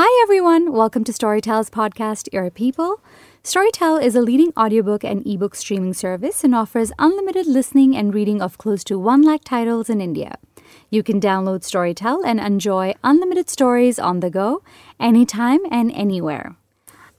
Hi, everyone. Welcome to Storytel's podcast, Your People. Storytel is a leading audiobook and ebook streaming service and offers unlimited listening and reading of close to 1 lakh titles in India. You can download Storytel and enjoy unlimited stories on the go, anytime and anywhere.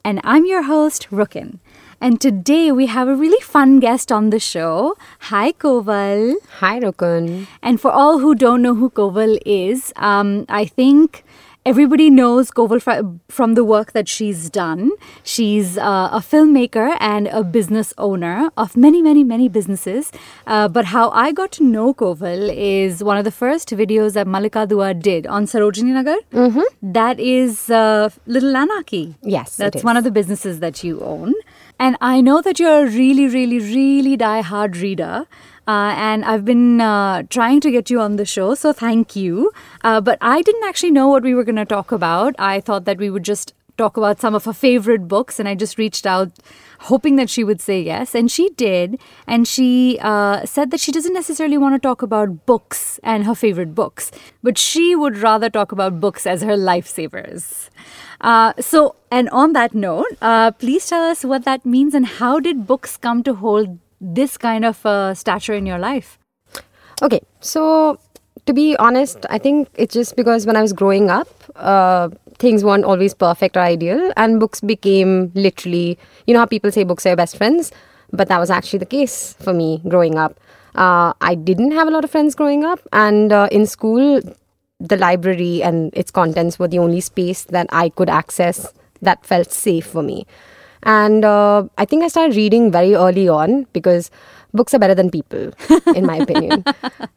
And I'm your host, Rukin. And today we have a really fun guest on the show. Hi, Koval. Hi, Rukun. And for all who don't know who Koval is, um, I think everybody knows Koval from the work that she's done. She's uh, a filmmaker and a business owner of many, many, many businesses. Uh, but how I got to know Koval is one of the first videos that Mallika Dua did on Sarojini Nagar. Mm-hmm. That is uh, Little Anarchy. Yes, That's one of the businesses that you own. And I know that you're a really, really, really die-hard reader. Uh, and I've been uh, trying to get you on the show, so thank you. Uh, but I didn't actually know what we were going to talk about. I thought that we would just talk about some of her favorite books, and I just reached out hoping that she would say yes. And she did. And she uh, said that she doesn't necessarily want to talk about books and her favorite books, but she would rather talk about books as her lifesavers. Uh, so, and on that note, uh, please tell us what that means and how did books come to hold this kind of uh, stature in your life? Okay, so to be honest, I think it's just because when I was growing up, uh, things weren't always perfect or ideal, and books became literally, you know how people say books are your best friends? But that was actually the case for me growing up. Uh, I didn't have a lot of friends growing up, and uh, in school, the library and its contents were the only space that I could access that felt safe for me. And uh, I think I started reading very early on because books are better than people, in my opinion.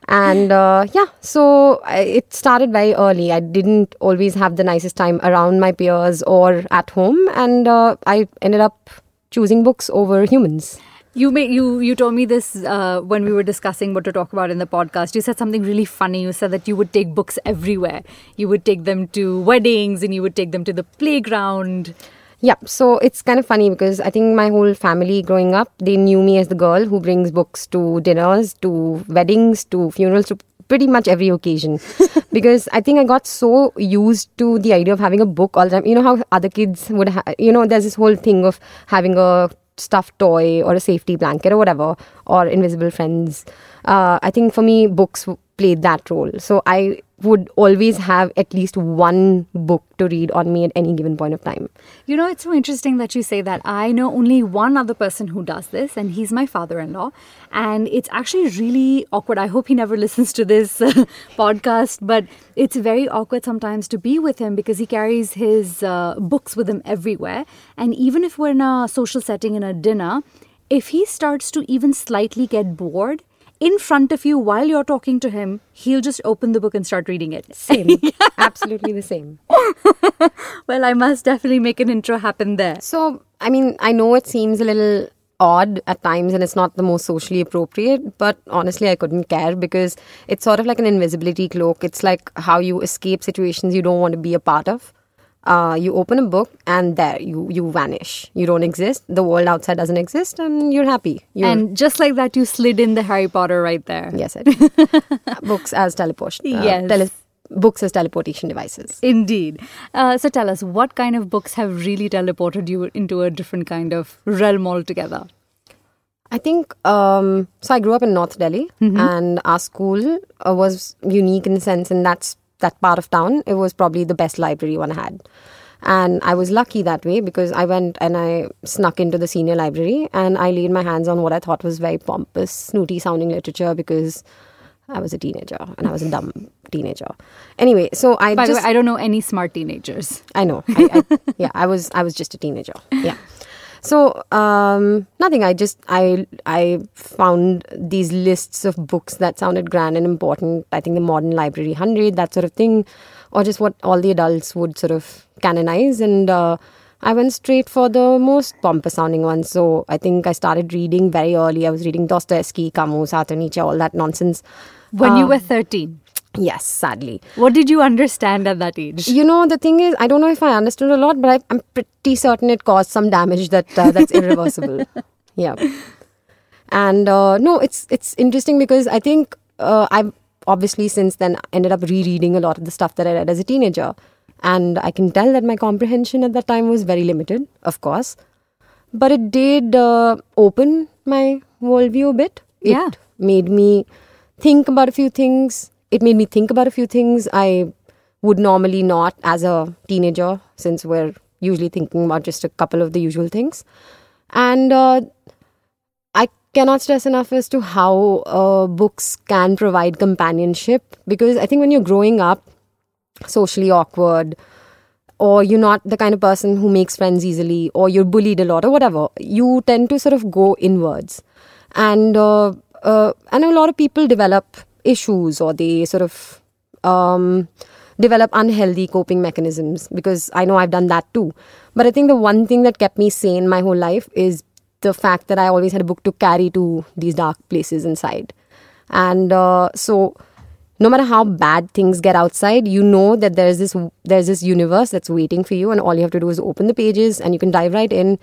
And uh, yeah, so I, it started very early. I didn't always have the nicest time around my peers or at home, and uh, I ended up choosing books over humans. You may, you you told me this uh, when we were discussing what to talk about in the podcast. You said something really funny. You said that you would take books everywhere. You would take them to weddings and you would take them to the playground. Yeah, so it's kind of funny because I think my whole family growing up, they knew me as the girl who brings books to dinners, to weddings, to funerals, to pretty much every occasion. because I think I got so used to the idea of having a book all the time. You know how other kids would have, you know, there's this whole thing of having a stuffed toy or a safety blanket or whatever, or invisible friends. Uh, I think for me, books played that role. So I would always have at least one book to read on me at any given point of time. You know, it's so interesting that you say that. I know only one other person who does this, and he's my father in law. And it's actually really awkward. I hope he never listens to this uh, podcast, but it's very awkward sometimes to be with him because he carries his uh, books with him everywhere. And even if we're in a social setting, in a dinner, if he starts to even slightly get bored, in front of you while you're talking to him, he'll just open the book and start reading it. Same. Absolutely the same. well, I must definitely make an intro happen there. So, I mean, I know it seems a little odd at times and it's not the most socially appropriate, but honestly, I couldn't care because it's sort of like an invisibility cloak. It's like how you escape situations you don't want to be a part of uh, you open a book and there you you vanish. You don't exist. The world outside doesn't exist and you're happy. You're, and just like that you slid in the harry potter right there. Yes it books as teleportation uh, yes. tele- books as teleportation devices. Indeed. Uh, so tell us what kind of books have really teleported you into a different kind of realm altogether? I think um, so. I grew up in North Delhi, Mm-hmm. and our school uh, was unique in the sense, and that's that part of town, it was probably the best library one had. And I was lucky that way because I went and I snuck into the senior library and I laid my hands on what I thought was very pompous, snooty sounding literature because I was a teenager and I was a dumb teenager. Anyway, so I By just the way, I don't know any smart teenagers. I know. I, I, yeah, I was I was just a teenager. Yeah. So um, nothing. I just I I found these lists of books that sounded grand and important. I think the Modern Library Hundred, that sort of thing, or just what all the adults would sort of canonize. And uh, I went straight for the most pompous sounding ones. So I think I started reading very early. I was reading Dostoevsky, Camus, Arthur Nietzsche, all that nonsense. When you Uh, were 13, Yes, sadly. what did you understand at that age? You know, the thing is, I don't know if I understood a lot, but I, I'm pretty certain it caused some damage that uh, that's irreversible. yeah, and uh, no, it's it's interesting because I think uh, I've obviously since then ended up rereading a lot of the stuff that I read as a teenager, And I can tell that my comprehension at that time was very limited, of course. But it did uh, open my worldview a bit. It Yeah. made me think about a few things. It made me think about a few things I would normally not as a teenager, since we're usually thinking about just a couple of the usual things. And uh, I cannot stress enough as to how uh, books can provide companionship because I think when you're growing up socially awkward, or you're not the kind of person who makes friends easily, or you're bullied a lot, or whatever, you tend to sort of go inwards, and uh, uh, and a lot of people develop issues, or they sort of um, develop unhealthy coping mechanisms. Because I know I've done that too. But I think the one thing that kept me sane my whole life is the fact that I always had a book to carry to these dark places inside, and uh, so no matter how bad things get outside you know that there's this there's this universe that's waiting for you and all you have to do is open the pages and you can dive right in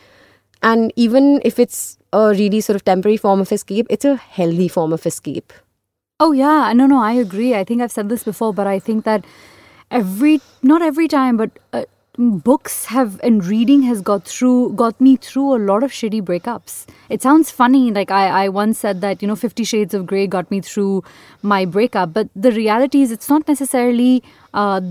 and even if it's a really sort of temporary form of escape it's a healthy form of escape Oh yeah, no, no, I agree. I think I've said this before, but I think that every not every time, but uh, books have and reading has got through got me through a lot of shitty breakups. It sounds funny, like I I once said that you know Fifty Shades of Grey got me through my breakup, but the reality is it's not necessarily. Uh,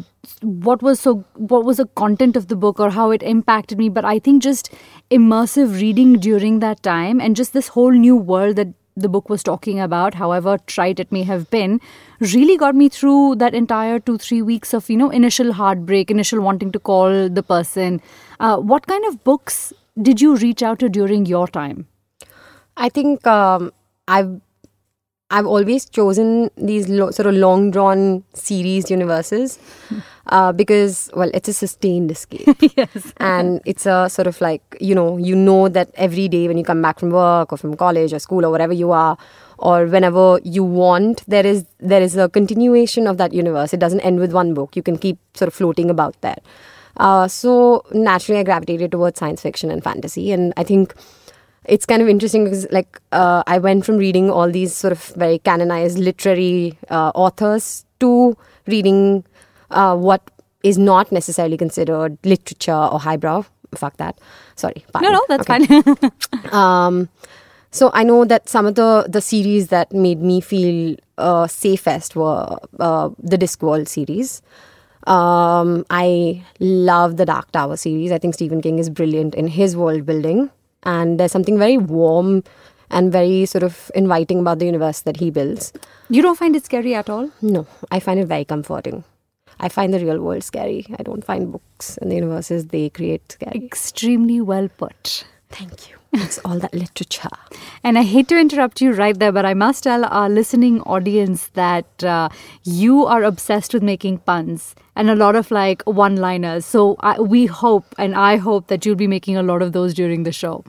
what was so what was the content of the book or how it impacted me but i think just immersive reading during that time and just this whole new world that the book was talking about, however trite it may have been, really got me through that entire two, three weeks of, you know, initial heartbreak, initial wanting to call the person. Uh, what kind of books did you reach out to during your time? i think um, i've i've always chosen these lo- sort of long drawn series universes uh, because well it's a sustained escape. Yes. and it's a sort of like you know you know that every day when you come back from work or from college or school or wherever you are or whenever you want there is there is a continuation of that universe. It doesn't end with one book. You can keep sort of floating about there. Uh, so naturally i gravitated towards science fiction and fantasy. And i think it's kind of interesting because like uh, i went from reading all these sort of very canonized literary uh, authors to reading uh, what is not necessarily considered literature or highbrow fuck that sorry No, no, that's Okay. fine. um, so I know that some of the the series that made me feel uh, safest were uh, the Discworld series. Um, I love the Dark Tower series. I think Stephen King is brilliant in his world building, and there's something very warm and very sort of inviting about the universe that he builds. you don't find it scary at all? No, I find it very comforting. I find the real world scary. I don't find books and the universes they create scary. Extremely well put. Thank you. It's all that literature. And I hate to interrupt you right there, but I must tell our listening audience that uh, you are obsessed with making puns and a lot of like one liners. So I, we hope, and I hope that you'll be making a lot of those during the show.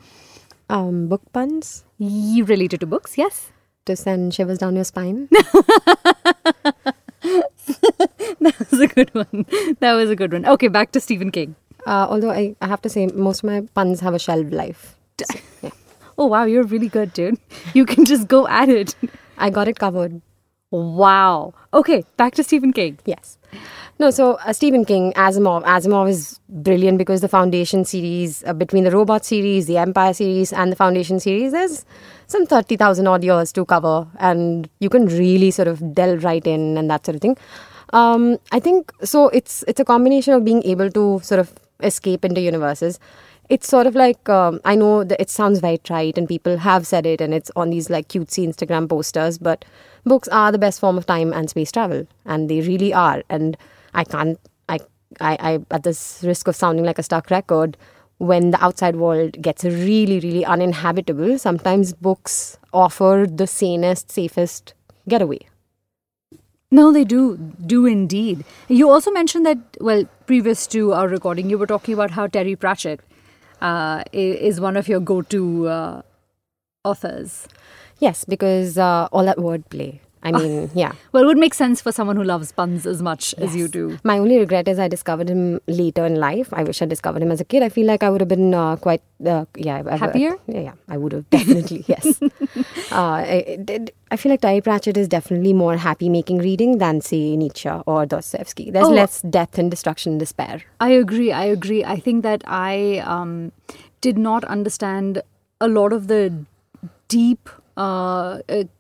Um, book puns. You related to books, yes? to send shivers down your spine. That was a good one. That was a good one. Okay, back to Stephen King. Uh, although I, I have to say, most of my puns have a shelf life. So, yeah. Oh, wow, you're really good, dude. You can just go at it. I got it covered. Wow. Okay, back to Stephen King. Yes. No, so uh, Stephen King, Asimov. Asimov is brilliant because the Foundation series, uh, between the Robot series, the Empire series, and the Foundation series, there's some 30,000 odd years to cover, and you can really sort of delve right in and that sort of thing. Um, I think so. It's it's a combination of being able to sort of escape into universes. It's sort of like um, I know that it sounds very trite, and people have said it, and it's on these like cutesy Instagram posters. But books are the best form of time and space travel, and they really are. And I can't, I, I, I at this risk of sounding like a stuck record, when the outside world gets really, really uninhabitable, sometimes books offer the sanest, safest getaway. No, they do, do indeed. You also mentioned that, well, previous to our recording, you were talking about how Terry Pratchett uh, is one of your go to uh, authors. Yes, because uh, all that wordplay. I mean, yeah. Well, it would make sense for someone who loves puns as much as you do. My only regret is I discovered him later in life. I wish I discovered him as a kid. I feel like I would have been uh, quite, uh, yeah. I- I- Happier? yeah, yeah, I would have definitely, yes. Uh, I, I feel like Terry Pratchett is definitely more happy making reading than, say, Nietzsche or Dostoevsky. There's Oh. less death and destruction and despair. I agree. I agree. I think that I um, did not understand a lot of the deep, uh,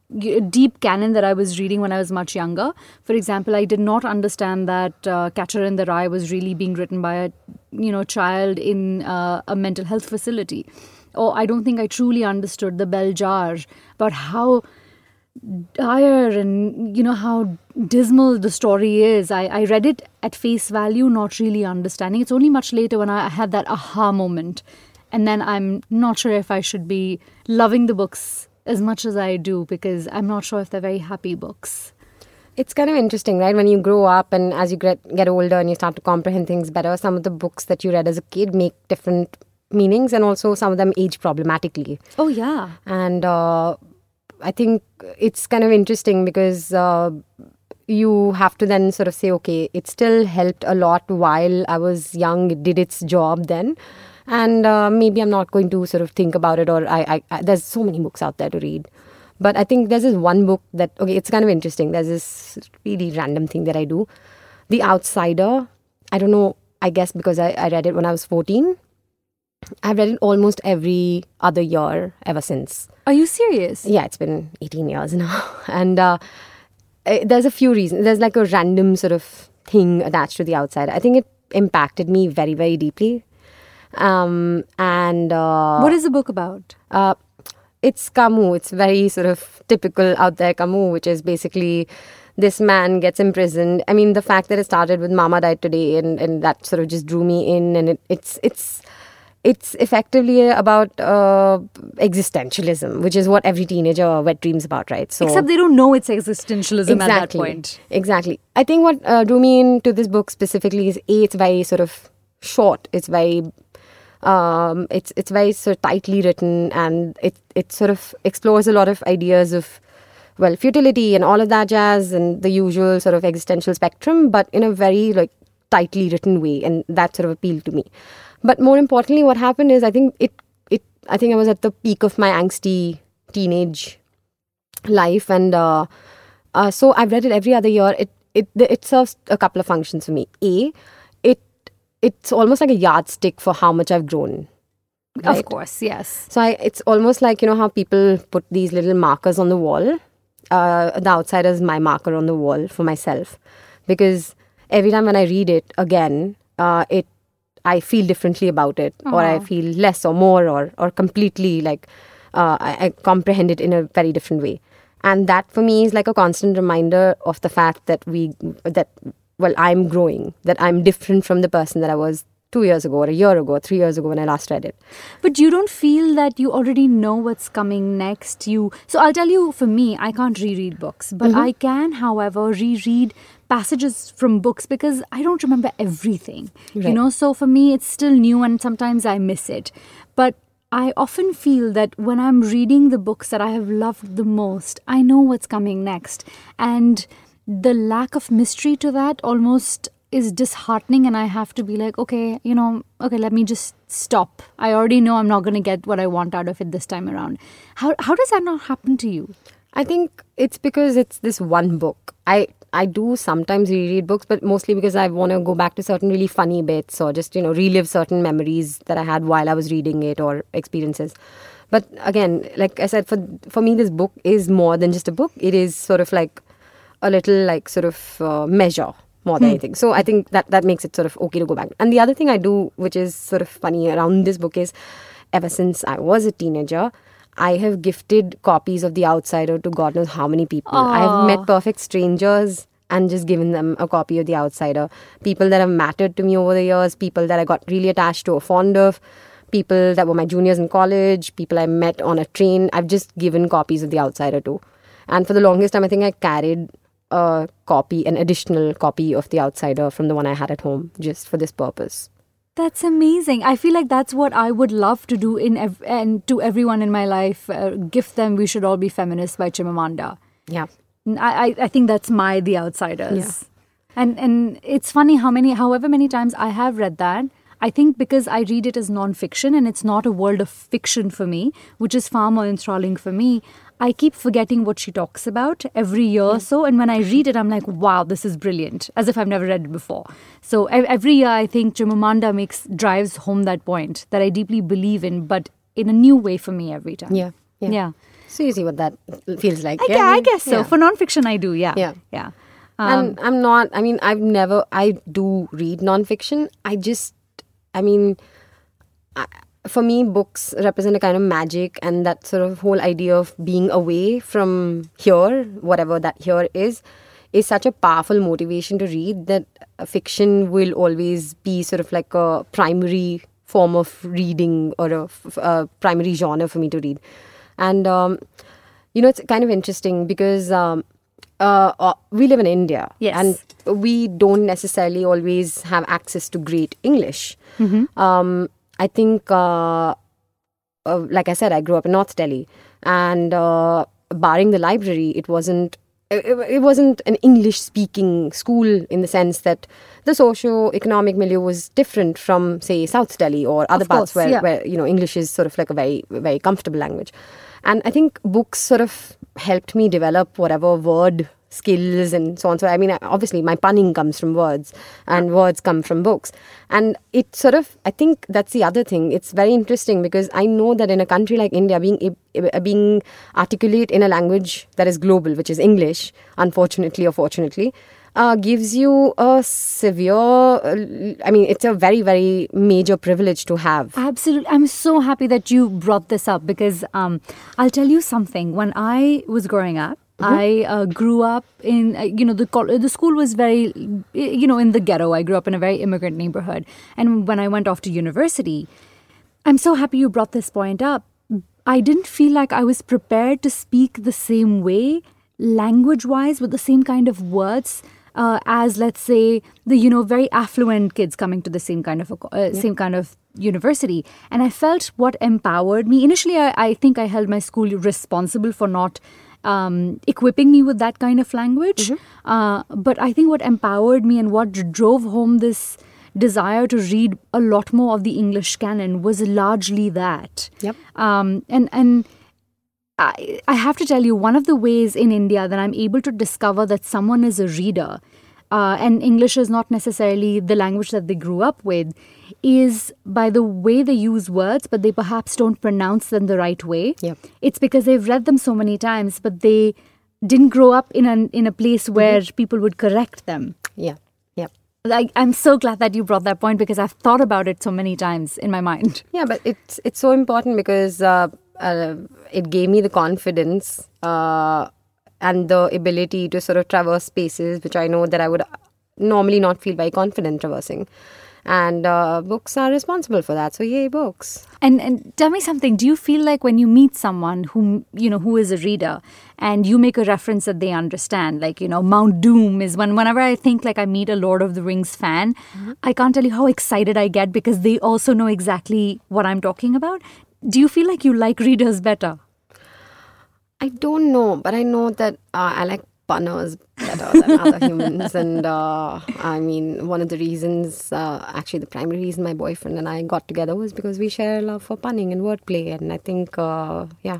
y- deep canon that I was reading when I was much younger. For example, I did not understand that uh, Catcher in the Rye was really being written by a, you know, child in uh, a mental health facility. Or I don't think I truly understood the Bell Jar about how dire and you know how dismal the story is I, I read it at face value not really understanding it's only much later when i had that aha moment and then i'm not sure if i should be loving the books as much as i do because i'm not sure if they're very happy books It's kind of interesting, right? When you grow up and as you get, get older and you start to comprehend things better, some of the books that you read as a kid make different meanings and also some of them age problematically. oh yeah and uh, I think it's kind of interesting because uh, you have to then sort of say, okay, it still helped a lot while I was young. It did its job then, and uh, maybe I'm not going to sort of think about it. Or I, I, I there's so many books out there to read, but I think there's this one book that okay, it's kind of interesting. There's this really random thing that I do, The Outsider. I don't know. I guess because I, I read it when I was 14. I've read it almost every other year ever since. are you serious Yeah, it's been 18 years now. And uh, eh, there's a few reasons. There's like a random sort of thing attached to the outside. I think it impacted me very, very deeply. Um, and uh, what is the book about uh, it's Camus. It's very sort of typical out there Camus, which is basically this man gets imprisoned. I mean, the fact that it started with Mama died today, and, and that sort of just drew me in, and it, it's it's it's effectively about uh, existentialism, which is what every teenager wet dreams about, right? So except they don't know it's existentialism at that exactly, point Exactly. I think what uh, drew me into this book specifically is a it's very sort of short. It's very um, it's it's very sort of tightly written, and it it sort of explores a lot of ideas of well futility and all of that jazz and the usual sort of existential spectrum, but in a very like tightly written way, and that sort of appealed to me. But more importantly, what happened is I think it it I think I was at the peak of my angsty teenage life and uh, uh, so I've read it every other year. It it it serves a couple of functions for me. A, it's almost like a yardstick for how much I've grown. of course yes So I, it's almost like you know how people put these little markers on the wall. Uh, the outsider is my marker on the wall for myself, because every time when I read it again, uh, it I feel differently about it, or I feel less or more, or or completely like uh, I, I comprehend it in a very different way. And that for me is like a constant reminder of the fact that we that well I'm growing, that I'm different from the person that I was two years ago, or a year ago, or three years ago when I last read it. But you don't feel that you already know what's coming next. You so I'll tell you for me, I can't reread books, but mm-hmm. I can, however, reread passages from books because I don't remember everything. You know, so for me it's still new and sometimes I miss it. But I often feel that when I'm reading the books that I have loved the most, I know what's coming next. And the lack of mystery to that almost is disheartening and I have to be like, okay, you know, okay, let me just stop. I already know I'm not going to get what I want out of it this time around. How how does that not happen to you? I think it's because it's this one book. I I do sometimes reread books, but mostly because I want to go back to certain really funny bits or just you know relive certain memories that I had while I was reading it or experiences. But again, like I said, for for me, this book is more than just a book. It is sort of like a little like sort of uh, measure more than anything. So I think that that makes it sort of okay to go back. And the other thing I do, which is sort of funny around this book, is ever since I was a teenager. I have gifted copies of The Outsider to God knows how many people. I have met perfect strangers and just given them a copy of The Outsider. People that have mattered to me over the years, people that I got really attached to or fond of, people that were my juniors in college, people I met on a train. I've just given copies of The Outsider to. And for the longest time, I think I carried a copy, an additional copy of The Outsider from the one I had at home just for this purpose. That's amazing. I feel like that's what I would love to do in ev- and to everyone in my life. Uh, gift them "We Should All Be Feminists" by Chimamanda. Yeah. I, I, I think that's my The Outsiders. And and it's funny how many however many times I have read that. I think because I read it as non-fiction and it's not a world of fiction for me, which is far more enthralling for me. I keep forgetting what she talks about every year or hmm. so, and when I read it, I'm like, "Wow, this is brilliant!" As if I've never read it before. So every year, I think Chimamanda makes drives home that point that I deeply believe in, but in a new way for me every time. Yeah. Yeah. yeah. So you see what that feels like. I, yeah? I guess so. Yeah. For nonfiction, I do. Yeah. Yeah. Yeah. and um, I'm not. I mean, I've never. I do read nonfiction. I just. I mean, I, for me, books represent a kind of magic, and that sort of whole idea of being away from here, whatever that here is, is such a powerful motivation to read that fiction will always be sort of like a primary form of reading or a primary genre for me to read. And um, you know, it's kind of interesting because um, uh, uh, we live in India, Yes. and we don't necessarily always have access to great English. Um, I think, uh, uh, like I said, I grew up in North Delhi, and uh, barring the library, it wasn't. It, it wasn't an English speaking school in the sense that the socio economic milieu was different from, say, South Delhi or other Of parts course, where, yeah. where you know English is sort of like a very very comfortable language, and I think books sort of helped me develop whatever word skills and so on. So I mean, obviously my punning comes from words, and words come from books, and it sort of I think that's the other thing. It's very interesting because I know that in a country like India, being uh, being articulate in a language that is global, which is English, unfortunately or fortunately. Uh, gives you a severe, uh, I mean, it's a very, very major privilege to have. Absolutely. I'm so happy that you brought this up because um, I'll tell you something. When I was growing up, I uh, grew up in, uh, you know, the col- the school was very, you know, in the ghetto. I grew up in a very immigrant neighborhood. And when I went off to university, I'm so happy you brought this point up. I didn't feel like I was prepared to speak the same way, language wise, with the same kind of words. Uh, as let's say the you know very affluent kids coming to the same kind of uh, same kind of university and i felt what empowered me initially i, I think i held my school responsible for not um, equipping me with that kind of language uh, but i think what empowered me and what drove home this desire to read a lot more of the English canon was largely that. Yep. Um, and and I, I have to tell you, one of the ways in India that I'm able to discover that someone is a reader, uh, and English is not necessarily the language that they grew up with, is by the way they use words, but they perhaps don't pronounce them the right way. Yep. It's because they've read them so many times, but they didn't grow up in an in a place where people would correct them. Yeah. Yep. Like I'm so glad that you brought that point because I've thought about it so many times in my mind. Yeah, but it's it's so important because uh, uh, it gave me the confidence uh, and the ability to sort of traverse spaces which I know that I would normally not feel very confident traversing. And uh, books are responsible for that. So yay, books. And and tell me something. Do you feel like when you meet someone who you know who is a reader, and you make a reference that they understand, like you know Mount Doom is when whenever I think like I meet a Lord of the Rings fan, I can't tell you how excited I get because they also know exactly what I'm talking about. Do you feel like you like readers better? I don't know, but I know that uh, I like punners than other humans. And uh, I mean, one of the reasons, uh, actually, the primary reason my boyfriend and I got together was because we share a love for punning and wordplay. And I think, uh, yeah.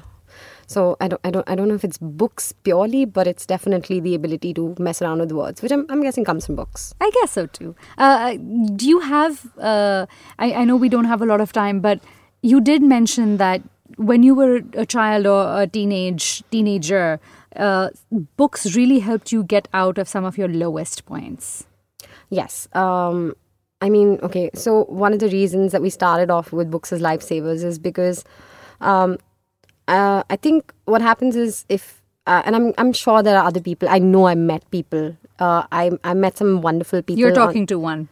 So I don't, I don't, I don't know if it's books purely, but it's definitely the ability to mess around with words, which I'm, I'm guessing comes from books. I guess so too. Uh, do you have? Uh, I, I know we don't have a lot of time, but you did mention that when you were a child or a teenage teenager, uh, books really helped you get out of some of your lowest points. Yes. Um, I mean, okay, so one of the reasons that we started off with books as lifesavers is because um, uh, I think what happens is if, uh, and I'm, I'm sure there are other people, I know I met people. Uh, I, I met some wonderful people. You're on- talking to one.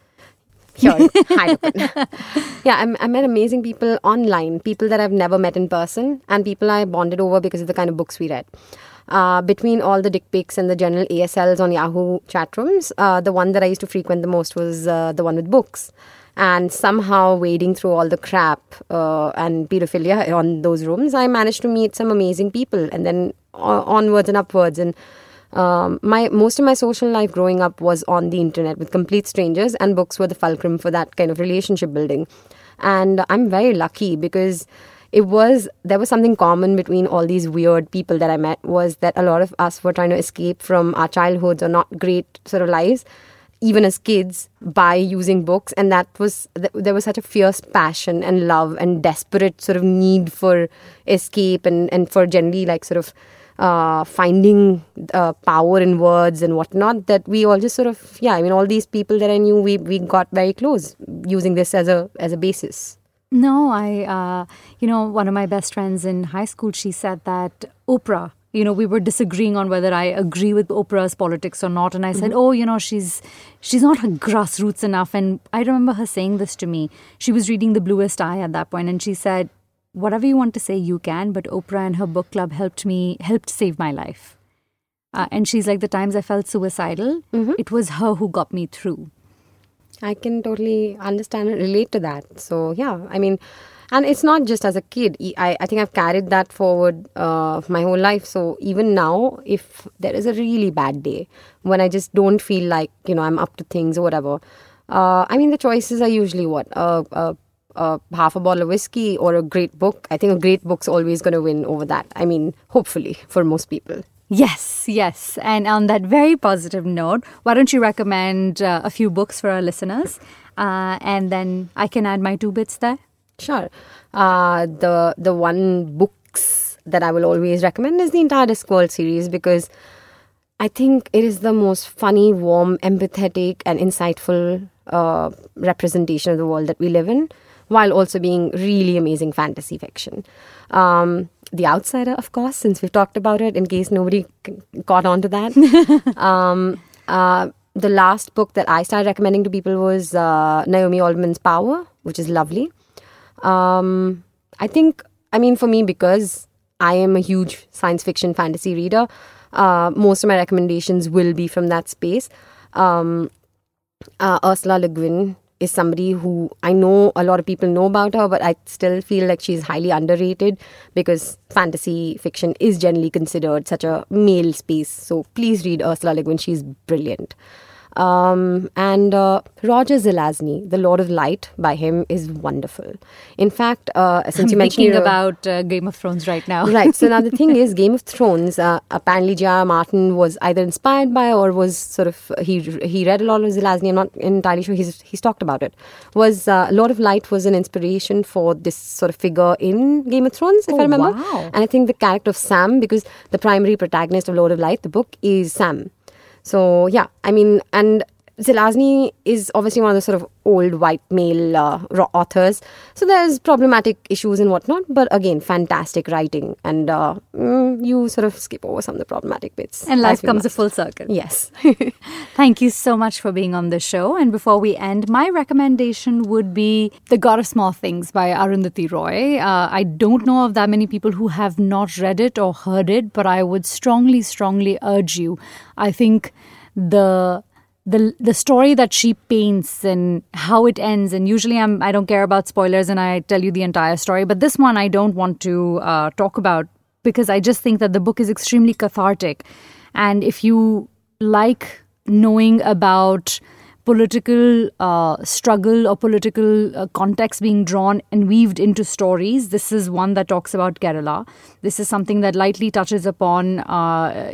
yeah, I'm, I met amazing people online, people that I've never met in person, and people I bonded over because of the kind of books we read. Uh, between all the dick pics and the general ASLs on Yahoo chat rooms, uh, the one that I used to frequent the most was uh, the one with books. And somehow, wading through all the crap uh, and pedophilia on those rooms, I managed to meet some amazing people, and then uh, onwards and upwards. And Um, my most of my social life growing up was on the internet with complete strangers, and books were the fulcrum for that kind of relationship building. And I'm very lucky because it was there was something common between all these weird people that I met was that a lot of us were trying to escape from our childhoods or not great sort of lives even as kids by using books. And that was there was such a fierce passion and love and desperate sort of need for escape and and for generally like sort of uh, finding uh, power in words and whatnot that we all just sort of yeah i mean all these people that i knew we we got very close using this as a as a basis no i uh, you know one of my best friends in high school she said that oprah you know we were disagreeing on whether i agree with oprah's politics or not. And i said mm-hmm. oh you know she's she's not grassroots enough. And i remember her saying this to me. She was reading the bluest eye at that point and she said whatever you want to say you can but oprah and her book club helped me helped save my life. Uh, and she's like the times i felt suicidal mm-hmm. it was her who got me through i can totally understand and relate to that. So yeah i mean and it's not just as a kid. I, I think i've carried that forward uh, my whole life. So even now if there is a really bad day when i just don't feel like you know i'm up to things or whatever uh, i mean the choices are usually what? Uh, uh, half a bottle of whiskey or a great book. I think a great book's always going to win over that. I mean hopefully for most people Yes, yes. And on that very positive note, why don't you recommend uh, a few books for our listeners? Uh, and then I can add my two bits there. Sure. Uh, the the one books that I will always recommend is the entire Discworld series because I think it is the most funny, warm, empathetic, and insightful uh, representation of the world that we live in, while also being really amazing fantasy fiction. Um, the Outsider, of course, since we've talked about it, in case nobody caught on to that. um, uh, the last book that I started recommending to people was uh, Naomi Alderman's Power, which is lovely. Um, I think, I mean, for me, because I am a huge science fiction fantasy reader, uh, most of my recommendations will be from that space. Um, uh, Ursula Le Guin is somebody who I know a lot of people know about her, but I still feel like she's highly underrated because fantasy fiction is generally considered such a male space. So please read Ursula Le Guin; she's brilliant. Um, and uh, Roger Zelazny, The Lord of Light, by him is wonderful. In fact, uh, since I'm you mentioned about uh, Game of Thrones right now, right? So now the thing is, Game of Thrones. Uh, apparently, J.R. Martin was either inspired by or was sort of he he read a lot of Zelazny. I'm not entirely sure he's he's talked about it. Was uh, Lord of Light was an inspiration for this sort of figure in Game of Thrones, if oh, I remember. Wow. And I think the character of Sam, because the primary protagonist of Lord of Light, the book, is Sam. So yeah, I mean, and Zelazny is obviously one of the sort of old white male uh, authors, so there's problematic issues and whatnot. But again, fantastic writing, and uh, mm, you sort of skip over some of the problematic bits. And life comes a full circle. Yes. Thank you so much for being on the show. And before we end, my recommendation would be The God of Small Things by Arundhati Roy. Uh, I don't know of that many people who have not read it or heard it, but I would strongly, strongly urge you. I think the the the story that she paints and how it ends and usually I'm I don't care about spoilers and I tell you the entire story but this one I don't want to uh, talk about because I just think that the book is extremely cathartic and if you like knowing about political uh, struggle or political uh, context being drawn and weaved into stories. This is one that talks about Kerala. This is something that lightly touches upon, uh,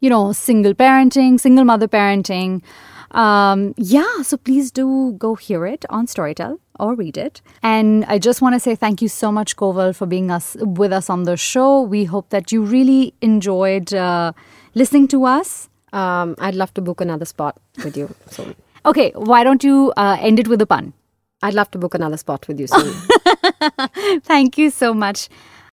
you know, single parenting, single mother parenting. Um, yeah, so please do go hear it on Storytel or read it. And I just want to say thank you so much, Koval, for being us with us on the show. We hope that you really enjoyed uh, listening to us. Um, I'd love to book another spot with you soon. okay, why don't you uh, end it with a pun? I'd love to book another spot with you soon. thank you so much.